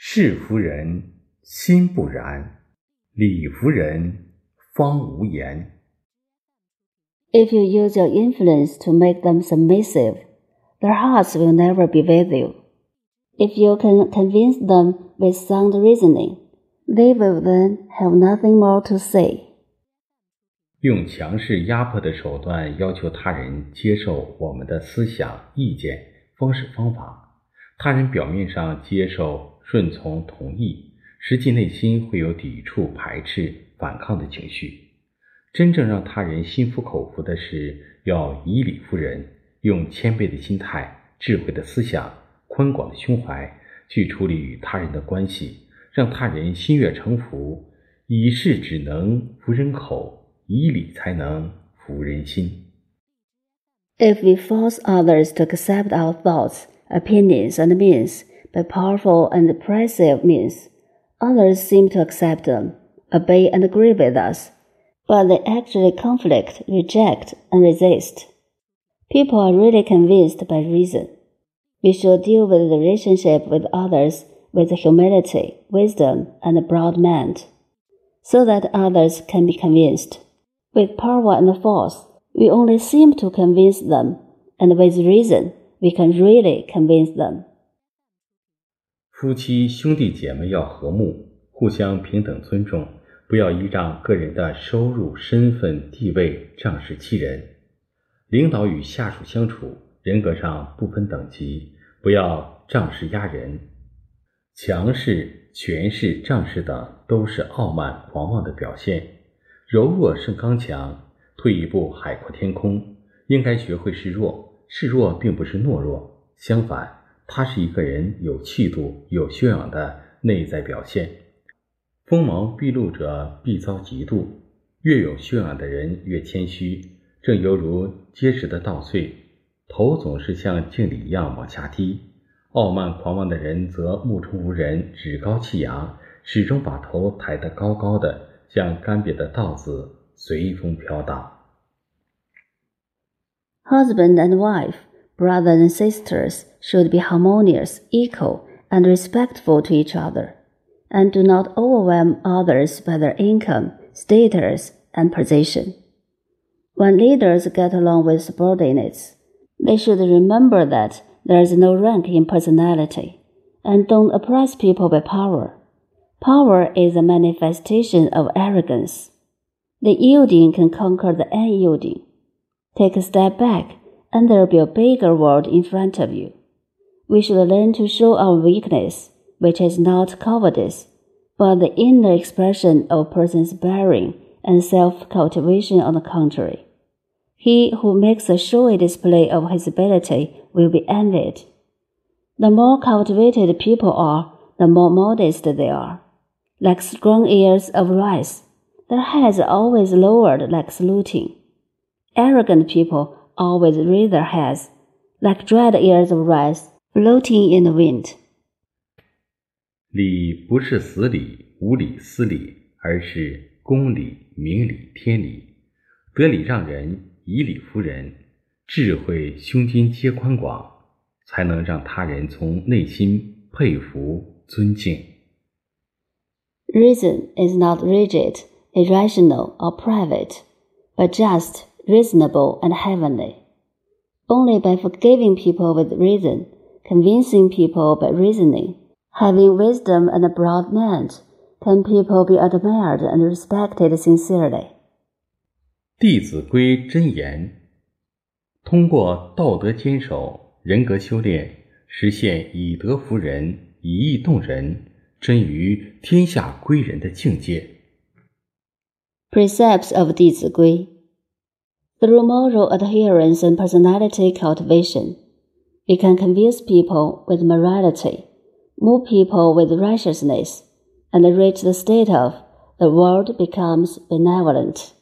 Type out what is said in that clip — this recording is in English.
事服人心不然，理服人方无言。If you use your influence to make them submissive, their hearts will never be with you. If you can convince them with sound reasoning, they will then have nothing more to say. 用强势压迫的手段要求他人接受我们的思想、意见、方式、方法，他人表面上接受、顺从、同意，实际内心会有抵触、排斥、反抗的情绪。真正让他人心服口服的是，要以理服人，用谦卑的心态、智慧的思想、宽广的胸怀去处理与他人的关系，让他人心悦诚服。以事只能服人口，以理才能服人心。If we force others to accept our thoughts, opinions, and means by powerful and oppressive means, others seem to accept them, obey, and agree with us but they actually conflict, reject, and resist. People are really convinced by reason. We should deal with the relationship with others with humility, wisdom, and a broad mind, so that others can be convinced. With power and force, we only seem to convince them, and with reason, we can really convince them. 夫妻兄弟姐妹要和睦，互相平等尊重。不要依仗个人的收入、身份、地位仗势欺人。领导与下属相处，人格上不分等级，不要仗势压人。强势、权势、仗势等都是傲慢、狂妄的表现。柔弱胜刚强，退一步海阔天空。应该学会示弱，示弱并不是懦弱，相反，它是一个人有气度、有修养的内在表现。锋芒毕露者必遭嫉妒，越有修养的人越谦虚，正犹如结实的稻穗，头总是像镜里一样往下低；傲慢狂妄的人则目中无人，趾高气扬，始终把头抬得高高的，像干瘪的稻子随风飘荡。Husband and wife, brothers and sisters should be harmonious, equal, and respectful to each other. and do not overwhelm others by their income, status, and position. When leaders get along with subordinates, they should remember that there is no rank in personality, and don't oppress people by power. Power is a manifestation of arrogance. The yielding can conquer the unyielding. Take a step back, and there will be a bigger world in front of you. We should learn to show our weakness which is not cowardice, but the inner expression of a person's bearing and self cultivation on the contrary. He who makes a showy display of his ability will be envied. The more cultivated people are, the more modest they are. Like strong ears of rice, their heads are always lowered like saluting. Arrogant people always raise their heads, like dried ears of rice floating in the wind. 理不是死理、无理、私理，而是公理、明理、天理。得理让人，以理服人，智慧胸襟皆宽广，才能让他人从内心佩服、尊敬。Reason is not rigid, irrational, or private, but just, reasonable, and heavenly. Only by forgiving people with reason, convincing people by reasoning, Having wisdom and a broad mind, can people be admired and respected sincerely? 弟子规真言：通过道德坚守、人格修炼，实现以德服人、以义动人、臻于天下归人的境界。Precepts of 弟子规 Through moral adherence and personality cultivation, we can convince people with morality move people with righteousness, and reach the state of the world becomes benevolent.